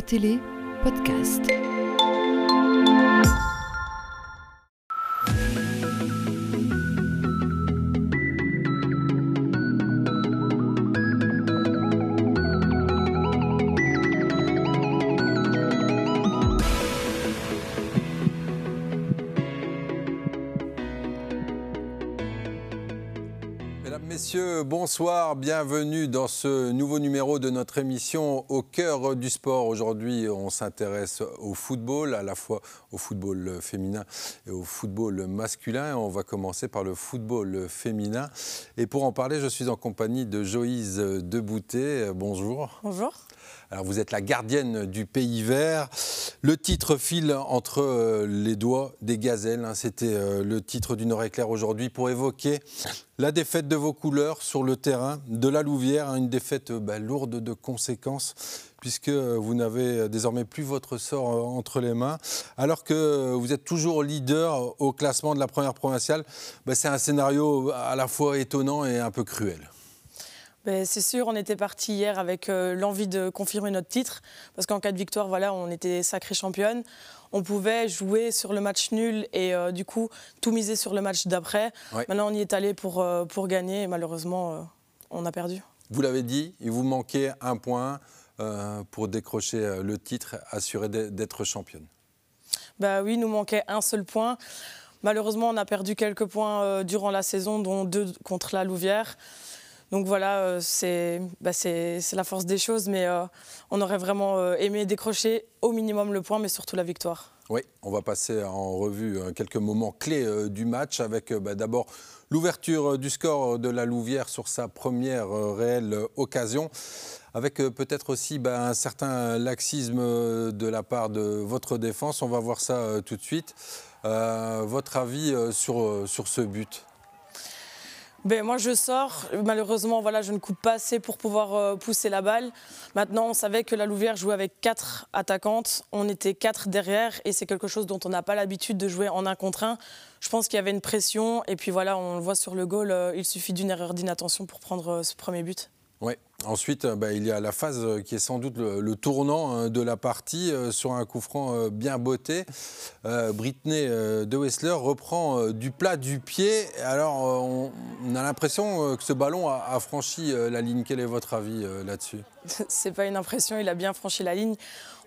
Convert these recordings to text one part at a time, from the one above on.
Télé podcast. Bonsoir, bienvenue dans ce nouveau numéro de notre émission Au cœur du sport. Aujourd'hui, on s'intéresse au football, à la fois au football féminin et au football masculin. On va commencer par le football féminin. Et pour en parler, je suis en compagnie de Joïse Debouté. Bonjour. Bonjour. Alors vous êtes la gardienne du pays vert. Le titre file entre euh, les doigts des gazelles. hein. C'était euh, le titre d'une oreille claire aujourd'hui pour évoquer la défaite de vos couleurs sur le terrain de la Louvière. hein, une défaite euh, bah, lourde de conséquences puisque vous n'avez désormais plus votre sort entre les mains. Alors que vous êtes toujours leader au classement de la première provinciale, bah, c'est un scénario à la fois étonnant et un peu cruel. Ben, c'est sûr, on était parti hier avec euh, l'envie de confirmer notre titre, parce qu'en cas de victoire, voilà, on était sacrée championne. On pouvait jouer sur le match nul et euh, du coup tout miser sur le match d'après. Ouais. Maintenant, on y est allé pour, euh, pour gagner et malheureusement, on a perdu. Vous l'avez dit, il vous manquait un point pour décrocher le titre, assuré d'e- d'être championne. Bah oui, nous manquait un seul point. Malheureusement, on a perdu quelques points durant la saison, dont deux contre la Louvière. Donc voilà, euh, c'est bah, c'est- la force des choses, mais euh, on aurait vraiment euh, aimé décrocher au minimum le point, mais surtout la victoire. Oui, on va passer en revue quelques moments clés du match avec bah, d'abord l'ouverture du score de la Louvière sur sa première réelle occasion, avec peut-être aussi bah, un certain laxisme de la part de votre défense. On va voir ça tout de suite. Votre avis sur ce but? Ben, moi, je sors. Malheureusement, voilà, je ne coupe pas assez pour pouvoir euh, pousser la balle. Maintenant, on savait que la Louvière jouait avec quatre attaquantes. On était quatre derrière et c'est quelque chose dont on n'a pas l'habitude de jouer en un contre un. Je pense qu'il y avait une pression et puis voilà, on le voit sur le goal. euh, il suffit d'une erreur d'inattention pour prendre euh, ce premier but. Oui. Ensuite, euh, bah, il y a la phase euh, qui est sans doute le, le tournant hein, de la partie euh, sur un coup franc euh, bien botté. Euh, Britney de Wessler reprend du plat du pied. Alors, on, on a l'impression que ce ballon a, a franchi la ligne. Quel est votre avis là-dessus? C'est pas une impression, il a bien franchi la ligne.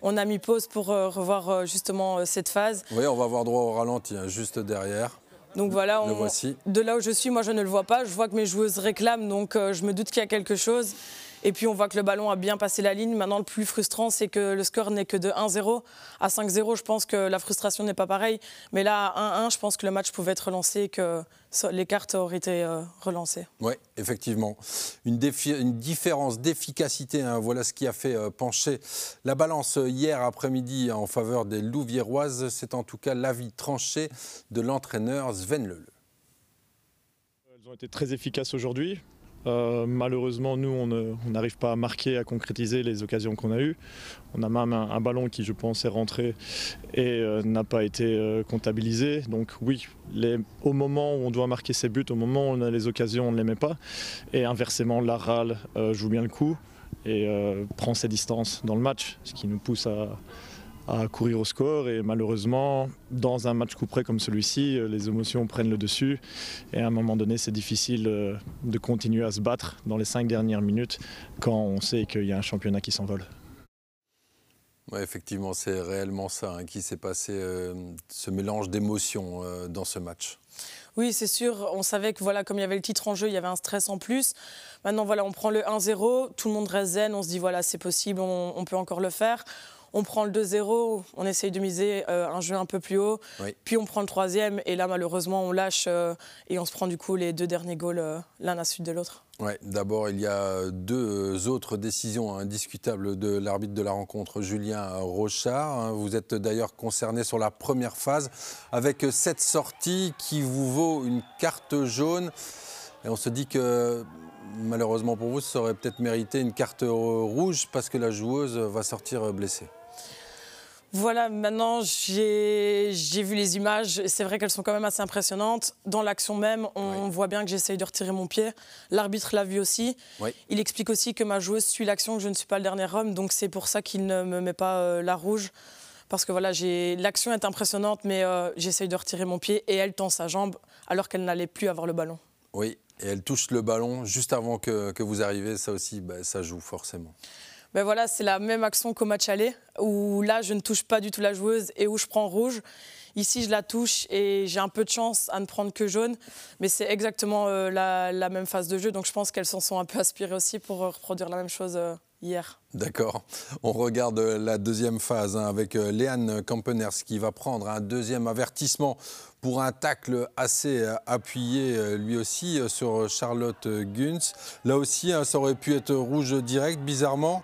On a mis pause pour revoir justement cette phase. Oui, on va avoir droit au ralenti, hein, juste derrière. Donc voilà, on- de là où je suis, moi je ne le vois pas. Je vois que mes joueuses réclament, donc je me doute qu'il y a quelque chose. Et puis on voit que le ballon a bien passé la ligne. Maintenant, le plus frustrant, c'est que le score n'est que de 1-0. À 5-0, je pense que la frustration n'est pas pareille. Mais là, à 1-1, je pense que le match pouvait être relancé et que les cartes auraient été euh, relancées. Oui, effectivement. Une, défi- une différence d'efficacité, hein, voilà ce qui a fait euh, pencher la balance euh, hier après-midi en faveur des Louviéroises. C'est en tout cas l'avis tranché de l'entraîneur Sven Leleu. Elles ont été très efficaces aujourd'hui. Euh, malheureusement, nous, on n'arrive pas à marquer, à concrétiser les occasions qu'on a eues. On a même un, ballon qui, je pense, est rentré et euh, n'a pas été euh, comptabilisé. Donc oui, au moment où on doit marquer ses buts, au moment où on a les occasions, on ne les met pas. Et inversement, la râle joue bien le coup et prend ses distances dans le match, ce qui nous pousse à, à courir au score. Et malheureusement, dans un match coup près comme celui-ci, euh, les émotions prennent le dessus. Et à un moment donné, c'est difficile euh, de continuer à se battre dans les cinq dernières minutes quand on sait qu'il y a un championnat qui s'envole. Ouais, effectivement, c'est réellement ça hein, qui s'est passé, euh, ce mélange d'émotions euh, dans ce match. Oui, c'est sûr. On savait que voilà, comme il y avait le titre en jeu, il y avait un stress en plus. Maintenant, voilà, on prend le 1-0, tout le monde reste zen, on se dit voilà, c'est possible, on, on peut encore le faire. On prend le 2-0, on essaye de miser euh, un jeu un peu plus haut. Oui. Puis on prend le troisième, et là, malheureusement, on lâche euh, et on se prend du coup les deux derniers goals euh, l'un à la suite de l'autre. Ouais, D'abord, il y a deux autres décisions indiscutables de l'arbitre de la rencontre, Julien Rochard. hein. Vous êtes d'ailleurs concerné sur la première phase avec cette sortie qui vous vaut une carte jaune. Et on se dit que malheureusement pour vous, ça aurait peut-être mérité une carte rouge parce que la joueuse va sortir blessée. Voilà, maintenant j'ai vu les images. C'est vrai qu'elles sont quand même assez impressionnantes. Dans l'action même, on voit bien que j'essaye de retirer mon pied. L'arbitre l'a vu aussi. Il explique aussi que ma joueuse suit l'action, que je ne suis pas le dernier homme. Donc c'est pour ça qu'il ne me met pas euh, la rouge. Parce que voilà, l'action est impressionnante, mais euh, j'essaye de retirer mon pied et elle tend sa jambe alors qu'elle n'allait plus avoir le ballon. Oui, et elle touche le ballon juste avant que, vous arriviez. Ça aussi, bah, ça joue forcément. Ben voilà, c'est la même action qu'au match aller, où là, je ne touche pas du tout la joueuse et où je prends rouge. Ici, je la touche et j'ai un peu de chance à ne prendre que jaune, mais c'est exactement euh, la, même phase de jeu, donc je pense qu'elles s'en sont un peu aspirées aussi pour reproduire la même chose euh, hier. D'accord. On regarde la deuxième phase hein, avec euh, Léane Kampeners qui va prendre un deuxième avertissement pour un tacle assez euh, appuyé euh, lui aussi sur Charlotte Gunz. Là aussi, hein, ça aurait pu être rouge direct. Bizarrement,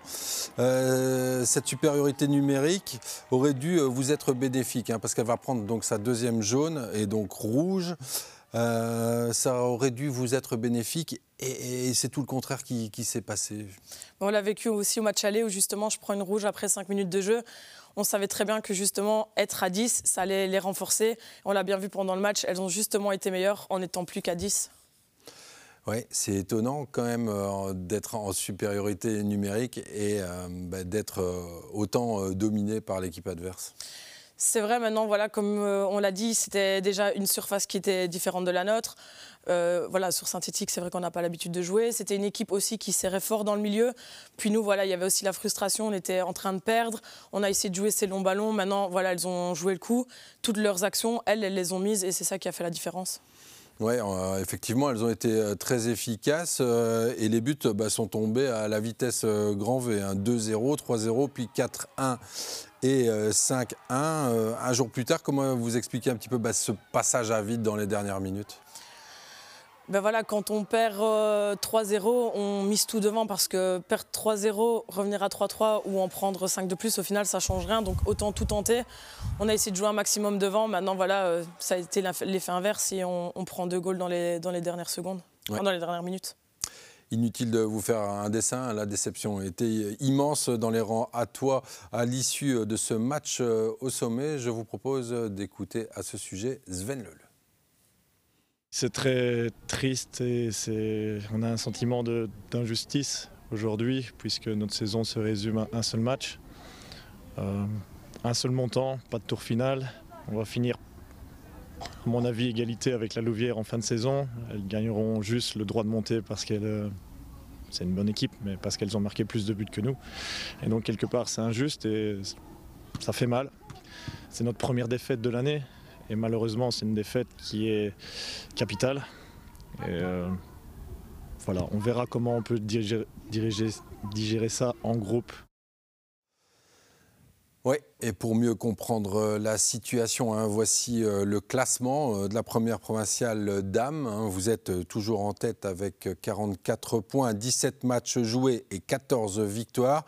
cette supériorité numérique aurait dû vous être bénéfique hein, parce qu'elle va prendre donc sa deuxième jaune et donc rouge. Euh, ça aurait dû vous être bénéfique et, c'est tout le contraire qui, s'est passé. On l'a vécu aussi au match aller où justement je prends une rouge après 5 minutes de jeu. On savait très bien que justement être à 10, ça allait les renforcer. On l'a bien vu pendant le match, elles ont justement été meilleures en n'étant plus qu'à 10. Oui, c'est étonnant quand même euh, d'être en supériorité numérique et euh, bah, d'être autant dominé par l'équipe adverse. C'est vrai, maintenant, voilà, comme euh, on l'a dit, c'était déjà une surface qui était différente de la nôtre. Euh, voilà, sur synthétique, c'est vrai qu'on n'a pas l'habitude de jouer. C'était une équipe aussi qui serrait fort dans le milieu. Puis nous, voilà, il y avait aussi la frustration. On était en train de perdre. On a essayé de jouer ces longs ballons. Maintenant, voilà, elles ont joué le coup. Toutes leurs actions, elles, elles les ont mises et c'est ça qui a fait la différence. Oui, euh, effectivement, elles ont été très efficaces et les buts bah, sont tombés à la vitesse grand V. 2-0, 3-0, puis 4-1 et 5-1. Euh, euh, un jour plus tard, comment vous expliquez un petit peu bah, ce passage à vide dans les dernières minutes? Ben voilà, quand on perd 3-0, euh, on mise tout devant parce que perdre 3-0, revenir à 3-3 ou en prendre 5 de plus, au final, ça change rien. Donc autant tout tenter. On a essayé de jouer un maximum devant. Maintenant, voilà, ça a été l'effet inverse et on, prend deux goals dans les, dans les dernières secondes, dans les dernières minutes. Inutile de vous faire un dessin, la déception était immense dans les rangs à toi à l'issue de ce match euh, au sommet. Je vous propose d'écouter à ce sujet Sven Leul. C'est très triste et on a un sentiment d'injustice aujourd'hui puisque notre saison se résume à un seul match. Euh, un seul montant, pas de tour final. On va finir à mon avis, égalité avec la Louvière en fin de saison. Elles gagneront juste le droit de monter parce qu'elles. Euh, c'est une bonne équipe, mais parce qu'elles ont marqué plus de buts que nous. Et donc, quelque part, c'est injuste et ça fait mal. C'est notre première défaite de l'année. Et malheureusement, c'est une défaite qui est capitale. Euh, on verra comment on peut digérer ça en groupe oui, et pour mieux comprendre euh, la situation, hein, voici euh, le classement euh, de la première provinciale Dame. Hein. Vous êtes toujours en tête avec 44 points, 17 matchs joués et 14 victoires.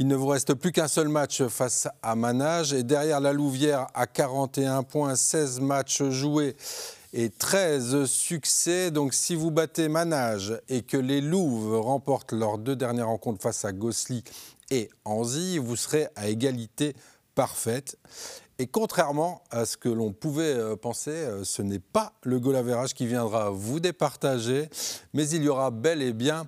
Il ne vous reste plus qu'un seul match face à Manage. Et derrière la Louvière à 41 points, 16 matchs joués et 13 succès. Donc si vous battez Manage et que les Louves remportent leurs deux dernières rencontres face à Gossely et Anzy, vous serez à égalité parfaite. Et contrairement à ce que l'on pouvait euh, penser, euh, ce n'est pas le goal qui viendra vous départager, mais il y aura bel et bien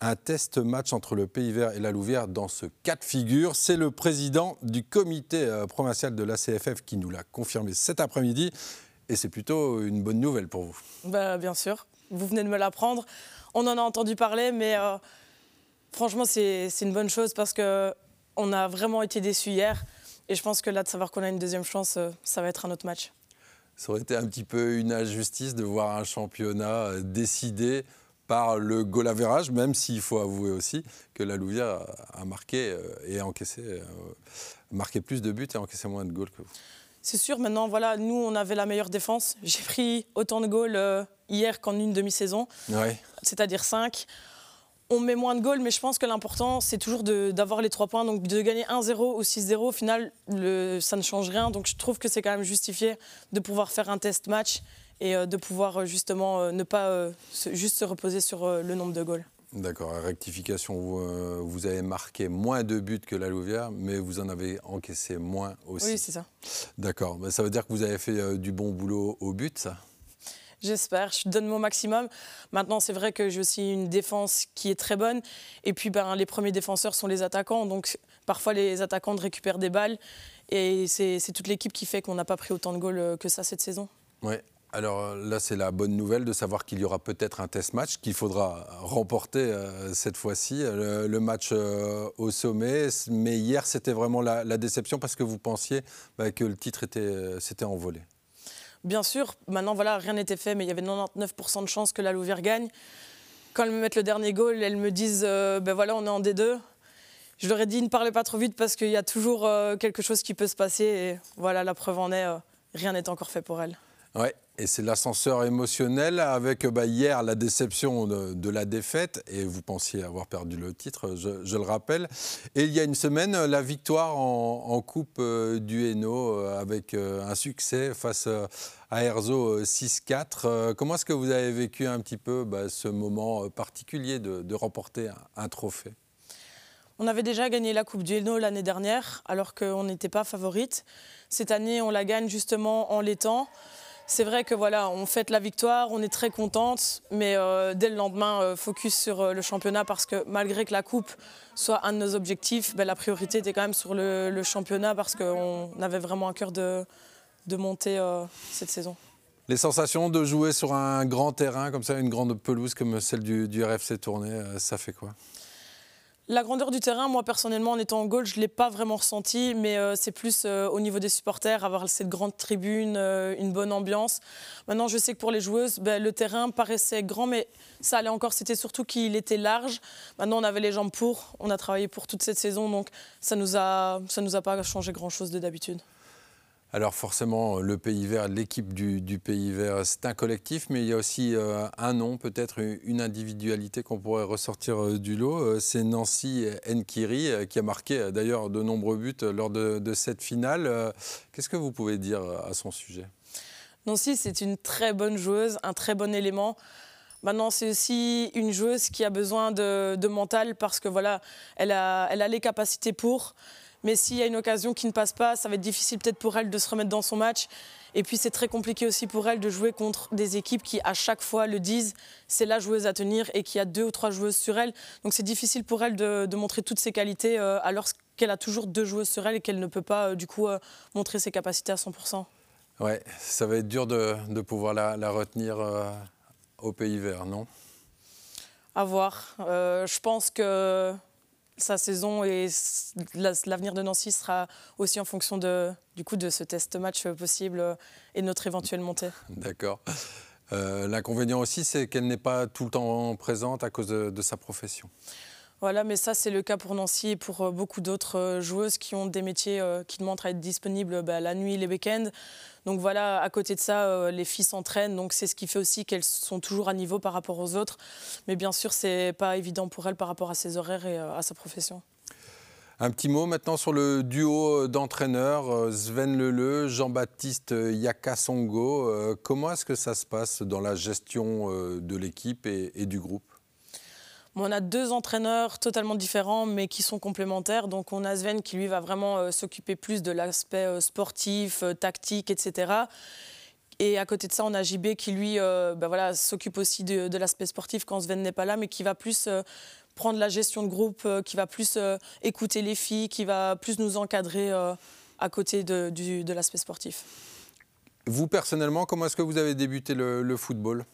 un test match entre le Pays Vert et la Louvière dans ce cas de figure. C'est le président du comité euh, provincial de la CFF qui nous l'a confirmé cet après-midi. Et c'est plutôt une bonne nouvelle pour vous. Bah, bien sûr, vous venez de me l'apprendre. On en a entendu parler, mais franchement, c'est une bonne chose parce qu'on a vraiment été déçus hier. Et je pense que là, de savoir qu'on a une deuxième chance, euh, ça va être un autre match. Ça aurait été un petit peu une injustice de voir un championnat euh, décidé par le goal même s'il faut avouer aussi que la Louvière a marqué euh, et encaissé, marqué plus de buts et encaissé moins de goals que vous. C'est sûr, maintenant, voilà, nous, on avait la meilleure défense. J'ai pris autant de goals hier qu'en une demi-saison, c'est-à-dire 5 on met moins de goals, mais je pense que l'important, c'est toujours d'avoir les trois points. Donc de gagner 1-0 ou 6-0, au final, ça ne change rien. Donc je trouve que c'est quand même justifié de pouvoir faire un test match et euh, de pouvoir euh, justement euh, ne pas juste se reposer sur le nombre de goals. D'accord, rectification, vous, avez marqué moins de buts que la Louvière, mais vous en avez encaissé moins aussi. Oui, c'est ça. D'accord, ben, ça veut dire que vous avez fait du bon boulot au but, ça? J'espère, je donne mon maximum. Maintenant, c'est vrai que j'ai aussi une défense qui est très bonne. Et puis, ben, les premiers défenseurs sont les attaquants. Donc, parfois, les attaquants récupèrent des balles. Et c'est toute l'équipe qui fait qu'on n'a pas pris autant de goals euh, que ça cette saison. Oui. Alors euh, là, c'est la bonne nouvelle de savoir qu'il y aura peut-être un test match qu'il faudra remporter euh, cette fois-ci, le, match au sommet. Mais hier, c'était vraiment la, déception parce que vous pensiez bah, que le titre s'était envolé. Bien sûr, maintenant, voilà, rien n'était fait, mais il y avait 99% de chances que la Louvière gagne. Quand elles me mettent le dernier goal, elles me disent euh, ben voilà, on est en D2. Je leur ai dit ne parlez pas trop vite parce qu'il y a toujours euh, quelque chose qui peut se passer. Et voilà, la preuve en est, euh, rien n'est encore fait pour elles. Ouais, et c'est l'ascenseur émotionnel avec bah, hier la déception de, la défaite, et vous pensiez avoir perdu le titre, je, le rappelle. Et il y a une semaine, la victoire en, Coupe euh, du Hainaut euh, avec euh, un succès face à Erzo 6-4. Comment est-ce que vous avez vécu un petit peu bah, ce moment particulier de, remporter un, trophée? On avait déjà gagné la Coupe du Hainaut l'année dernière, alors qu'on n'était pas favorite. Cette année, on la gagne justement en l'étant c'est vrai que voilà, on fête la victoire, on est très contente, mais euh, dès le lendemain, euh, focus sur euh, le championnat parce que malgré que la coupe soit un de nos objectifs, ben, la priorité était quand même sur le, championnat parce qu'on avait vraiment un cœur de, monter cette saison. Les sensations de jouer sur un grand terrain comme ça, une grande pelouse comme celle du, du RFC Tournai, ça fait quoi? La grandeur du terrain, moi personnellement, en étant en goal, je ne l'ai pas vraiment ressenti, mais euh, c'est plus euh, au niveau des supporters, avoir cette grande tribune, euh, une bonne ambiance. Maintenant, je sais que pour les joueuses, ben, le terrain paraissait grand, mais ça allait encore. C'était surtout qu'il était large. Maintenant, on avait les jambes pour. On a travaillé pour toute cette saison, donc ça nous a, nous a pas changé grand-chose de d'habitude. Alors forcément, le Pays Vert, l'équipe du, Pays Vert, c'est un collectif, mais il y a aussi euh, un nom, peut-être une individualité qu'on pourrait ressortir euh, du lot. Euh, c'est Nancy Nkiri, qui a marqué d'ailleurs de nombreux buts lors de, cette finale. Qu'est-ce que vous pouvez dire à son sujet? Nancy, c'est une très bonne joueuse, un très bon élément. Maintenant, c'est aussi une joueuse qui a besoin de, mental parce que voilà, elle a, elle a les capacités pour. Mais s'il y a une occasion qui ne passe pas, ça va être difficile peut-être pour elle de se remettre dans son match. Et puis c'est très compliqué aussi pour elle de jouer contre des équipes qui à chaque fois le disent, c'est la joueuse à tenir et qui a deux ou trois joueuses sur elle. Donc c'est difficile pour elle de, montrer toutes ses qualités euh, alors qu'elle a toujours deux joueuses sur elle et qu'elle ne peut pas euh, du coup euh, montrer ses capacités à 100%. Ouais, ça va être dur de, pouvoir la, retenir au Pays Vert, non? À voir. je pense que sa saison et l'avenir de Nancy sera aussi en fonction de, du coup, de ce test match possible et de notre éventuelle montée. D'accord. Euh, l'inconvénient aussi, c'est qu'elle n'est pas tout le temps présente à cause de sa profession. Voilà, mais ça, c'est le cas pour Nancy et pour euh, beaucoup d'autres euh, joueuses qui ont des métiers euh, qui demandent à être disponibles bah, la nuit, les week-ends. Donc voilà, à côté de ça, les filles s'entraînent, donc c'est ce qui fait aussi qu'elles sont toujours à niveau par rapport aux autres. Mais bien sûr, c'est pas évident pour elles par rapport à ses horaires et à sa profession. Un petit mot maintenant sur le duo d'entraîneurs, Sven Leleu, Jean-Baptiste Yakasongo. Comment est-ce que ça se passe dans la gestion de l'équipe et du groupe? On a deux entraîneurs totalement différents, mais qui sont complémentaires. Donc, on a Sven qui, lui, va vraiment euh, s'occuper plus de l'aspect euh, sportif, euh, tactique, etc. Et à côté de ça, on a JB qui, lui, ben voilà, s'occupe aussi de, l'aspect sportif quand Sven n'est pas là, mais qui va plus prendre la gestion de groupe, qui va plus écouter les filles, qui va plus nous encadrer à côté de, de l'aspect sportif. Vous, personnellement, comment est-ce que vous avez débuté le football?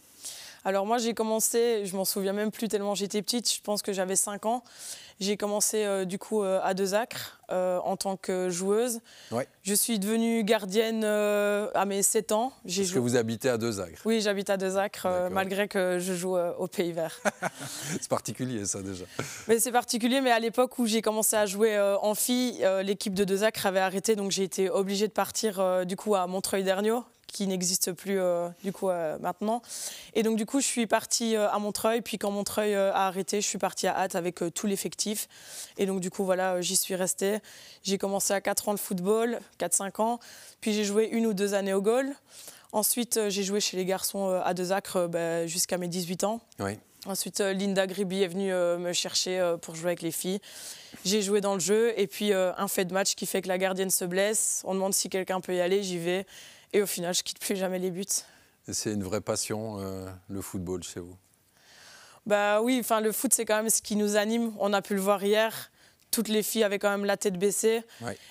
Alors moi j'ai commencé, je m'en souviens même plus tellement j'étais petite, je pense que j'avais 5 ans. J'ai commencé euh, du coup euh, à Deux Acres euh, en tant que joueuse. Je suis devenue gardienne à mes 7 ans. Est-ce que vous habitez à Deux Acres Oui, j'habite à Deux Acres malgré que je joue au Pays Vert. c'est particulier ça déjà. Mais c'est particulier, mais à l'époque où j'ai commencé à jouer en fille, l'équipe de Deux Acres avait arrêté, donc j'ai été obligée de partir du coup à Montreuil-Derniaux qui n'existe plus euh, du coup euh, maintenant. Et donc du coup, je suis partie euh, à Montreuil, puis quand Montreuil a arrêté, je suis partie à Hâte avec tout l'effectif. Et donc du coup, voilà, j'y suis restée. J'ai commencé à 4 ans le football, 4-5 ans, puis j'ai joué une ou deux années au goal. Ensuite, j'ai joué chez les garçons à Deux Acres bah, jusqu'à mes 18 ans. Oui. Ensuite, Linda Griby est venue me chercher pour jouer avec les filles. J'ai joué dans le jeu et puis un fait de match qui fait que la gardienne se blesse. On demande si quelqu'un peut y aller, j'y vais. Et au final, je quitte plus jamais les buts. C'est une vraie passion, le football chez vous? Bah oui, enfin le foot c'est quand même ce qui nous anime. On a pu le voir hier. Toutes les filles avaient quand même la tête baissée.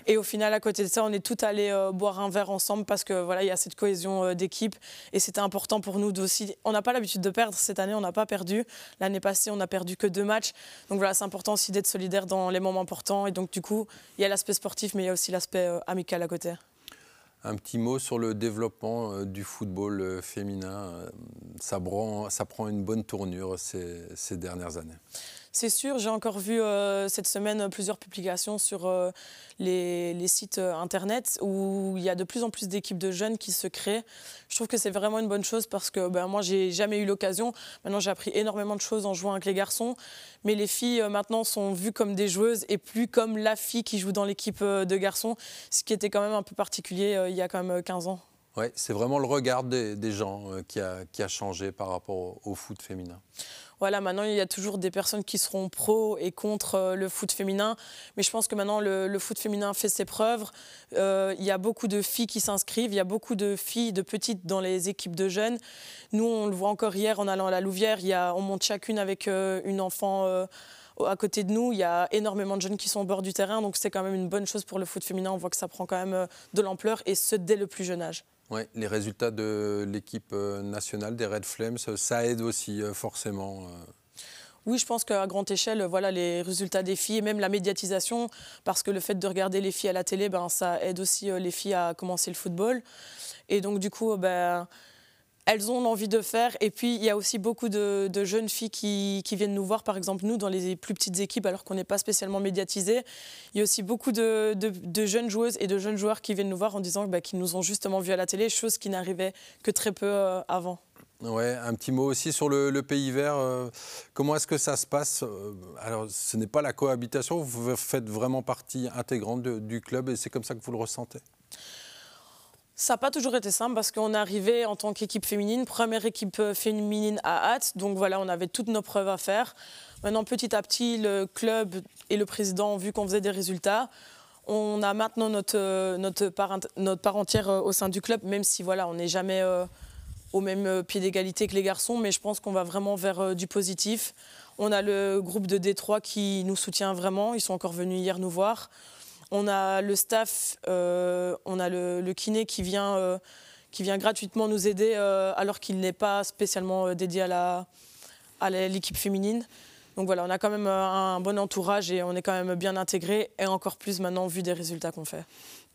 Et au final, à côté de ça, on est toutes allées euh, boire un verre ensemble parce que voilà, il y a cette cohésion euh, d'équipe et c'était important pour nous aussi. On n'a pas l'habitude de perdre cette année, on n'a pas perdu. L'année passée, on n'a perdu que deux matchs. Donc voilà, c'est important aussi d'être solidaire dans les moments importants. Et donc du coup, il y a l'aspect sportif, mais il y a aussi l'aspect euh, amical à côté. Un petit mot sur le développement euh, du football euh, féminin. Euh, ça prend, une bonne tournure ces dernières années. C'est sûr, j'ai encore vu cette semaine plusieurs publications sur les, sites euh, internet où il y a de plus en plus d'équipes de jeunes qui se créent. Je trouve que c'est vraiment une bonne chose parce que ben, moi, j'ai jamais eu l'occasion. Maintenant, j'ai appris énormément de choses en jouant avec les garçons. Mais les filles, euh, maintenant, sont vues comme des joueuses et plus comme la fille qui joue dans l'équipe euh, de garçons, ce qui était quand même un peu particulier il y a quand même 15 ans. C'est vraiment le regard des, gens qui a, qui, a, changé par rapport au foot féminin voilà, maintenant il y a toujours des personnes qui seront pro et contre euh, le foot féminin. Mais je pense que maintenant le, foot féminin fait ses preuves. Euh, il y a beaucoup de filles qui s'inscrivent, il y a beaucoup de filles, de petites dans les équipes de jeunes. Nous, on le voit encore hier en allant à la Louvière, on monte chacune avec euh, une enfant à côté de nous, il y a énormément de jeunes qui sont au bord du terrain, donc c'est quand même une bonne chose pour le foot féminin. On voit que ça prend quand même de l'ampleur et ce dès le plus jeune âge. Oui, les résultats de l'équipe euh, nationale des Red Flames, ça aide aussi euh, forcément. Euh. Oui, je pense qu'à grande échelle, voilà, les résultats des filles et même la médiatisation, parce que le fait de regarder les filles à la télé, ben, ça aide aussi les filles à commencer le football. Et donc, du coup, ben, elles ont l'envie de faire. Et puis, il y a aussi beaucoup de, jeunes filles qui, viennent nous voir, par exemple, nous, dans les plus petites équipes, alors qu'on n'est pas spécialement médiatisé. Il y a aussi beaucoup de, jeunes joueuses et de jeunes joueurs qui viennent nous voir en disant bah, qu'ils nous ont justement vus à la télé, chose qui n'arrivait que très peu euh, avant. Ouais, un petit mot aussi sur le, pays vert. Euh, comment est-ce que ça se passe euh, Alors, ce n'est pas la cohabitation, vous faites vraiment partie intégrante du club et c'est comme ça que vous le ressentez? Ça n'a pas toujours été simple parce qu'on est arrivé en tant qu'équipe féminine, première équipe euh, féminine à Hatt. Donc voilà, on avait toutes nos preuves à faire. Maintenant, petit à petit, le club et le président ont vu qu'on faisait des résultats. On a maintenant notre, euh, notre part entière euh, au sein du club, même si voilà, on n'est jamais au même pied d'égalité que les garçons. Mais je pense qu'on va vraiment vers du positif. On a le groupe de Détroit qui nous soutient vraiment. Ils sont encore venus hier nous voir. On a le staff, euh, on a le, kiné qui vient, euh, qui vient gratuitement nous aider euh, alors qu'il n'est pas spécialement dédié à l'équipe féminine. Donc voilà, on a quand même un bon entourage et on est quand même bien intégré et encore plus maintenant vu des résultats qu'on fait.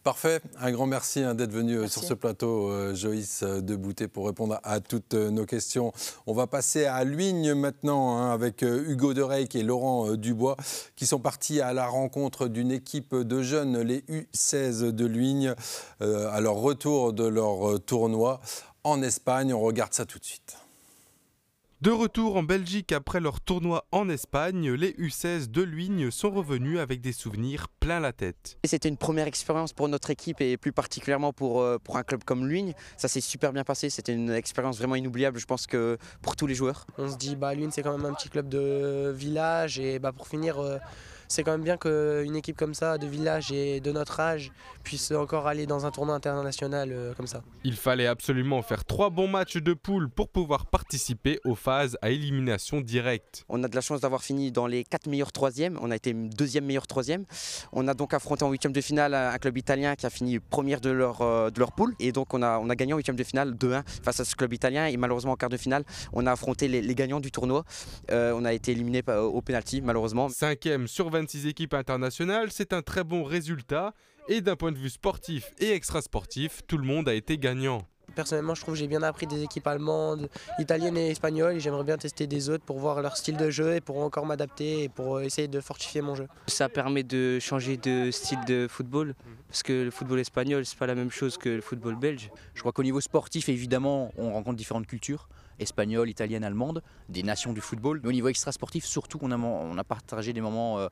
Parfait. Un grand merci hein, d'être venu euh, sur ce plateau, euh, Joïs euh, de Boutet, pour répondre à toutes nos questions. On va passer à Luigne maintenant hein, avec Hugo Dereyck et Laurent Dubois qui sont partis à la rencontre d'une équipe de jeunes, les U16 de Luigne, à leur retour de leur tournoi en Espagne. On regarde ça tout de suite. De retour en Belgique après leur tournoi en Espagne, les U16 de Luigne sont revenus avec des souvenirs plein la tête. C'était une première expérience pour notre équipe et plus particulièrement pour, euh, pour un club comme Luigne. Ça s'est super bien passé, c'était une expérience vraiment inoubliable je pense que pour tous les joueurs. On se dit bah Luigne c'est quand même un petit club de village et bah, pour finir... Euh, c'est quand même bien qu'une équipe comme ça, de village et de notre âge, puisse encore aller dans un tournoi international euh, comme ça. Il fallait absolument faire trois bons matchs de poule pour pouvoir participer aux phases à élimination directe. On a de la chance d'avoir fini dans les quatre meilleurs troisièmes. On a été deuxième meilleur troisième. On a donc affronté en huitième de finale un club italien qui a fini première de leur, euh, de leur poule. Et donc on a, on a gagné en huitième de finale 2-1 face à ce club italien. Et malheureusement en quart de finale, on a affronté les, gagnants du tournoi. Euh, on a été éliminé au penalty malheureusement. Cinquième sur 20 26 équipes internationales, c'est un très bon résultat. Et d'un point de vue sportif et extra-sportif, tout le monde a été gagnant. Personnellement, je trouve que j'ai bien appris des équipes allemandes, italiennes et espagnoles. Et j'aimerais bien tester des autres pour voir leur style de jeu et pour encore m'adapter et pour essayer de fortifier mon jeu. Ça permet de changer de style de football parce que le football espagnol, c'est pas la même chose que le football belge. Je crois qu'au niveau sportif, évidemment, on rencontre différentes cultures espagnole, italienne, allemande, des nations du football. Mais au niveau extra-sportif, surtout, on a, partagé des moments euh,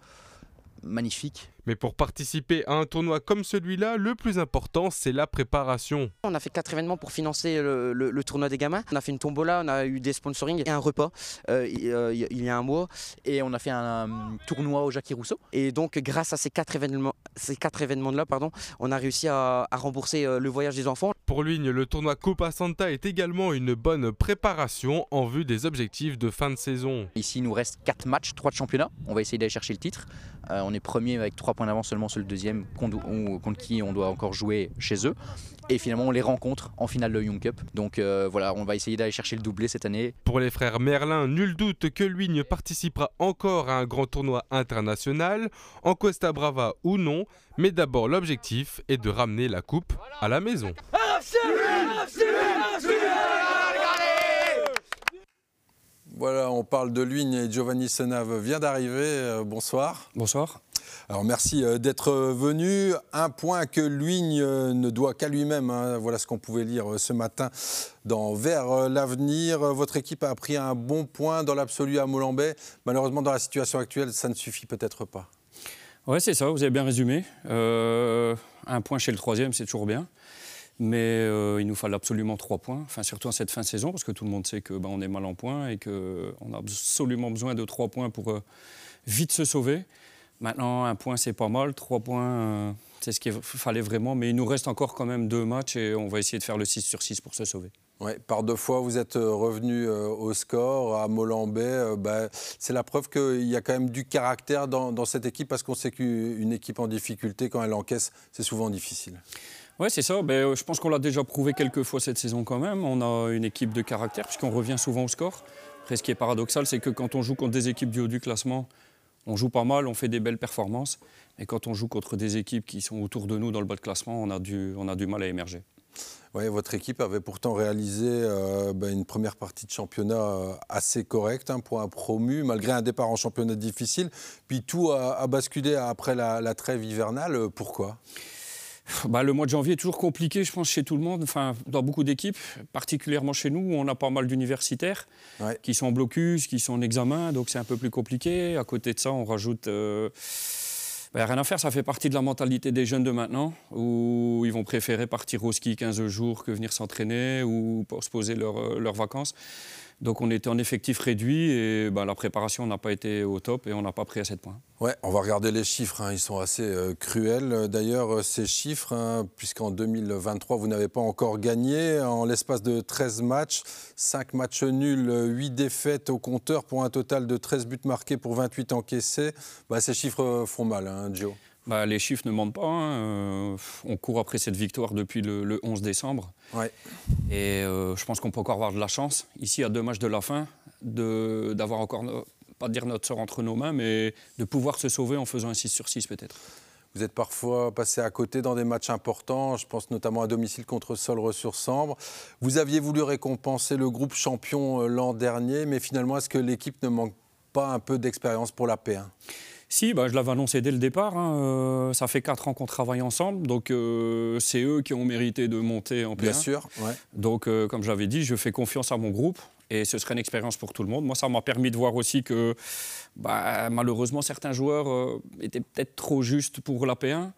magnifiques. Mais pour participer à un tournoi comme celui-là, le plus important, c'est la préparation. On a fait quatre événements pour financer le, tournoi des gamins. On a fait une tombola, on a eu des sponsorings et un repas euh, euh, il y a un mois. Et on a fait un, tournoi au Jackie Rousseau. Et donc, grâce à ces quatre événements, ces quatre événements-là, pardon, on a réussi à, rembourser euh, le voyage des enfants. Pour Luigne, le tournoi Copa Santa est également une bonne préparation en vue des objectifs de fin de saison. Ici, il nous reste quatre matchs, trois de championnat. On va essayer d'aller chercher le titre. on est premier avec trois points d'avance seulement sur le deuxième, contre qui on doit encore jouer chez eux. Et finalement, on les rencontre en finale de Young Cup. Donc voilà, on va essayer d'aller chercher le doublé cette année. Pour les frères Merlin, nul doute que Luigne participera encore à un grand tournoi international, en Costa Brava ou non, mais d'abord l'objectif est de ramener la coupe à la maison. Voilà, on parle de Luigne et Giovanni Senave vient d'arriver. Euh, bonsoir. Bonsoir. Alors merci euh, d'être venu. Un point que Luigne euh, ne doit qu'à lui-même. Hein. Voilà ce qu'on pouvait lire ce matin dans Vers l'avenir. Votre équipe a pris un bon point dans l'absolu à Molenbeek. Malheureusement, dans la situation actuelle, ça ne suffit peut-être pas. Oui, c'est ça, vous avez bien résumé. un point chez le troisième, c'est toujours bien. Mais euh, il nous fallait absolument trois points, enfin, surtout en cette fin de saison, parce que tout le monde sait qu'on ben, est mal en points et qu'on a absolument besoin de trois points pour euh, vite se sauver. Maintenant, un point, c'est pas mal. Trois points, euh, c'est ce qu'il fallait vraiment. Mais il nous reste encore quand même deux matchs et on va essayer de faire le 6 sur 6 pour se sauver. Ouais, par deux fois, vous êtes revenu au score à Molenbeek. Bah, c'est la preuve qu'il y a quand même du caractère dans, dans cette équipe parce qu'on sait qu'une équipe en difficulté, quand elle encaisse, c'est souvent difficile. Oui, c'est ça. Ben, euh, je pense qu'on l'a déjà prouvé quelques fois cette saison quand même. On a une équipe de caractère puisqu'on revient souvent au score. Après, ce qui est paradoxal, c'est que quand on joue contre des équipes du haut du classement, on joue pas mal, on fait des belles performances. Et quand on joue contre des équipes qui sont autour de nous dans le bas de classement, on a du, mal à émerger. Votre équipe avait pourtant réalisé euh, ben, une première partie de championnat euh, assez correcte, un point promu, malgré un départ en championnat difficile. Puis tout a, basculé après la, la trêve hivernale. Pourquoi? Bah, le mois de janvier est toujours compliqué, je pense, chez tout le monde, enfin, dans beaucoup d'équipes, particulièrement chez nous, où on a pas mal d'universitaires qui sont en blocus, qui sont en examen, donc c'est un peu plus compliqué. À côté de ça, on rajoute. Euh, bah, rien à faire, ça fait partie de la mentalité des jeunes de maintenant, où ils vont préférer partir au ski 15 jours que venir s'entraîner ou se poser euh, leurs vacances. Donc on était en effectif réduit et ben, la préparation n'a pas été au top et on n'a pas pris à 7 points. Ouais, on va regarder les chiffres, hein. ils sont assez euh, cruels. D'ailleurs, euh, ces chiffres, hein, puisqu'en 2023, vous n'avez pas encore gagné, en l'espace de 13 matchs, 5 matchs nuls, 8 défaites au compteur pour un total de 13 buts marqués pour 28 encaissés, bah, ces chiffres euh, font mal, hein, Joe. Bah, les chiffres ne mentent pas. Hein. on court après cette victoire depuis le, 11 décembre. Ouais. Et je pense qu'on peut encore avoir de la chance, ici à deux matchs de la fin, d'avoir encore pas dire notre sort entre nos mains, mais de pouvoir se sauver en faisant un 6 sur 6 peut-être. Vous êtes parfois passé à côté dans des matchs importants, je pense notamment à domicile contre Solre sur Sambre. Vous aviez voulu récompenser le groupe champion euh, l'an dernier, mais finalement, est-ce que l'équipe ne manque pas un peu d'expérience pour la P1 si, bah, je l'avais annoncé dès le départ. Hein, euh, ça fait 4 ans qu'on travaille ensemble, donc euh, c'est eux qui ont mérité de monter en P1. Bien sûr. Ouais. Donc, comme j'avais dit, je fais confiance à mon groupe et ce serait une expérience pour tout le monde. Moi, ça m'a permis de voir aussi que bah, malheureusement, certains joueurs euh, étaient peut-être trop justes pour la P1,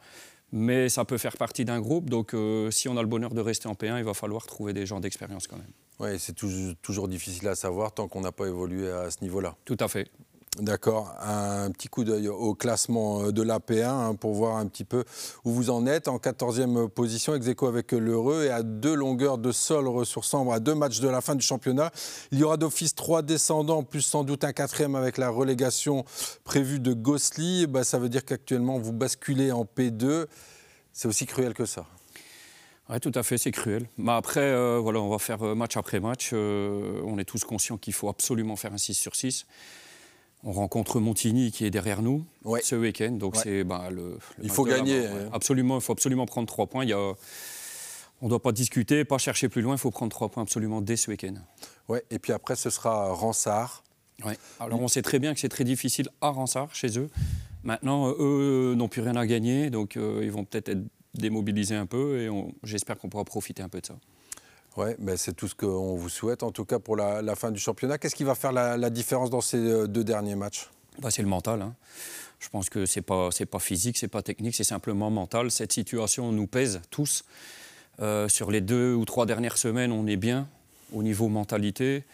mais ça peut faire partie d'un groupe. Donc, euh, si on a le bonheur de rester en P1, il va falloir trouver des gens d'expérience quand même. Oui, c'est toujours difficile à savoir tant qu'on n'a pas évolué à ce niveau-là. Tout à fait. D'accord. Un petit coup d'œil au classement euh, de l'AP1 hein, pour voir un petit peu où vous en êtes. En 14e position, ex avec l'Heureux et à deux longueurs de sol Sambre, à deux matchs de la fin du championnat. Il y aura d'office trois descendants, plus sans doute un quatrième avec la relégation prévue de Gosli. Bah, ça veut dire qu'actuellement, vous basculez en P2. C'est aussi cruel que ça. Oui, tout à fait, c'est cruel. Mais après, euh, voilà, on va faire euh, match après match. on est tous conscients qu'il faut absolument faire un 6 sur 6. On rencontre Montigny qui est derrière nous ce week-end. Donc c'est bah, le, Il faut gagner. Absolument, il faut absolument prendre trois points. Il on ne doit pas discuter, pas chercher plus loin. Il faut prendre trois points absolument dès ce week-end. Ouais. Et puis après, ce sera Ransard. Ouais. Alors on sait très bien que c'est très difficile à Ransard chez eux. Maintenant, eux n'ont plus rien à gagner, donc euh, ils vont peut-être être démobilisés un peu et j'espère qu'on pourra profiter un peu de ça. Oui, ben c'est tout ce qu'on vous souhaite, en tout cas pour la, fin du championnat. Qu'est-ce qui va faire la, différence dans ces euh, deux derniers matchs? Bah, C'est le mental. Hein. Je pense que ce n'est pas, physique, ce n'est pas technique, c'est simplement mental. Cette situation nous pèse tous. Euh, sur les deux ou trois dernières semaines, on est bien au niveau mentalité.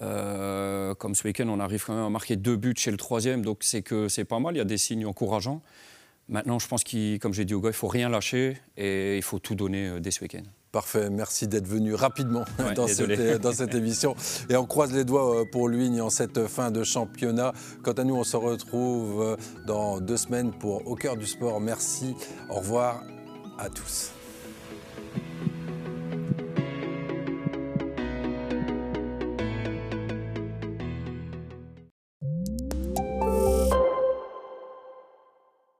Euh, comme ce week-end, on arrive quand même à marquer deux buts chez le troisième, donc c'est que c'est pas mal, il y a des signes encourageants. Maintenant, je pense qu'il, comme j'ai dit au gars, il faut rien lâcher et il faut tout donner dès ce week-end. Parfait, merci d'être venu rapidement dans, cette, dans, cette, émission. Et on croise les doigts euh, pour lui en cette fin de championnat. Quant à nous, on se retrouve dans deux semaines pour Au cœur du sport. Merci, au revoir à tous.